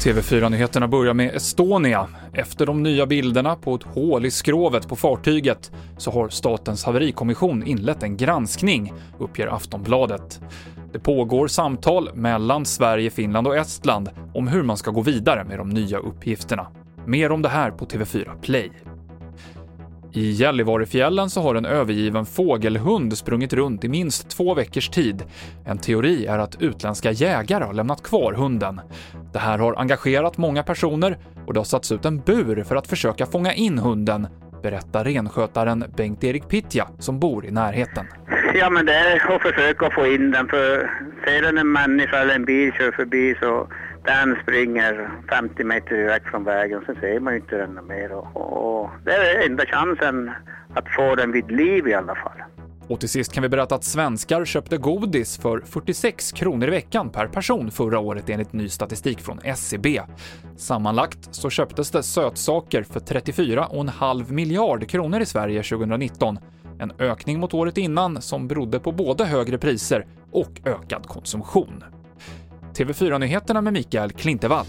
TV4-nyheterna börjar med Estonia. Efter de nya bilderna på ett hål i skrovet på fartyget så har Statens haverikommission inlett en granskning, uppger Aftonbladet. Det pågår samtal mellan Sverige, Finland och Estland om hur man ska gå vidare med de nya uppgifterna. Mer om det här på TV4 Play. I Gällivarefjällen så har en övergiven fågelhund sprungit runt i minst två veckors tid. En teori är att utländska jägare har lämnat kvar hunden. Det här har engagerat många personer och det har satts ut en bur för att försöka fånga in hunden, berättar renskötaren Bengt-Erik Pittja som bor i närheten. Ja, men det är att försöka få in den, för ser den en människa eller en bil kör förbi så den springer 50 meter iväg från vägen, så ser man ju inte den mer. Och, och det är enda chansen att få den vid liv i alla fall. Och till sist kan vi berätta att svenskar köpte godis för 46 kronor i veckan per person förra året enligt ny statistik från SCB. Sammanlagt så köptes det sötsaker för 34,5 miljard kronor i Sverige 2019. En ökning mot året innan som berodde på både högre priser och ökad konsumtion. TV4-nyheterna med Mikael Klintevall.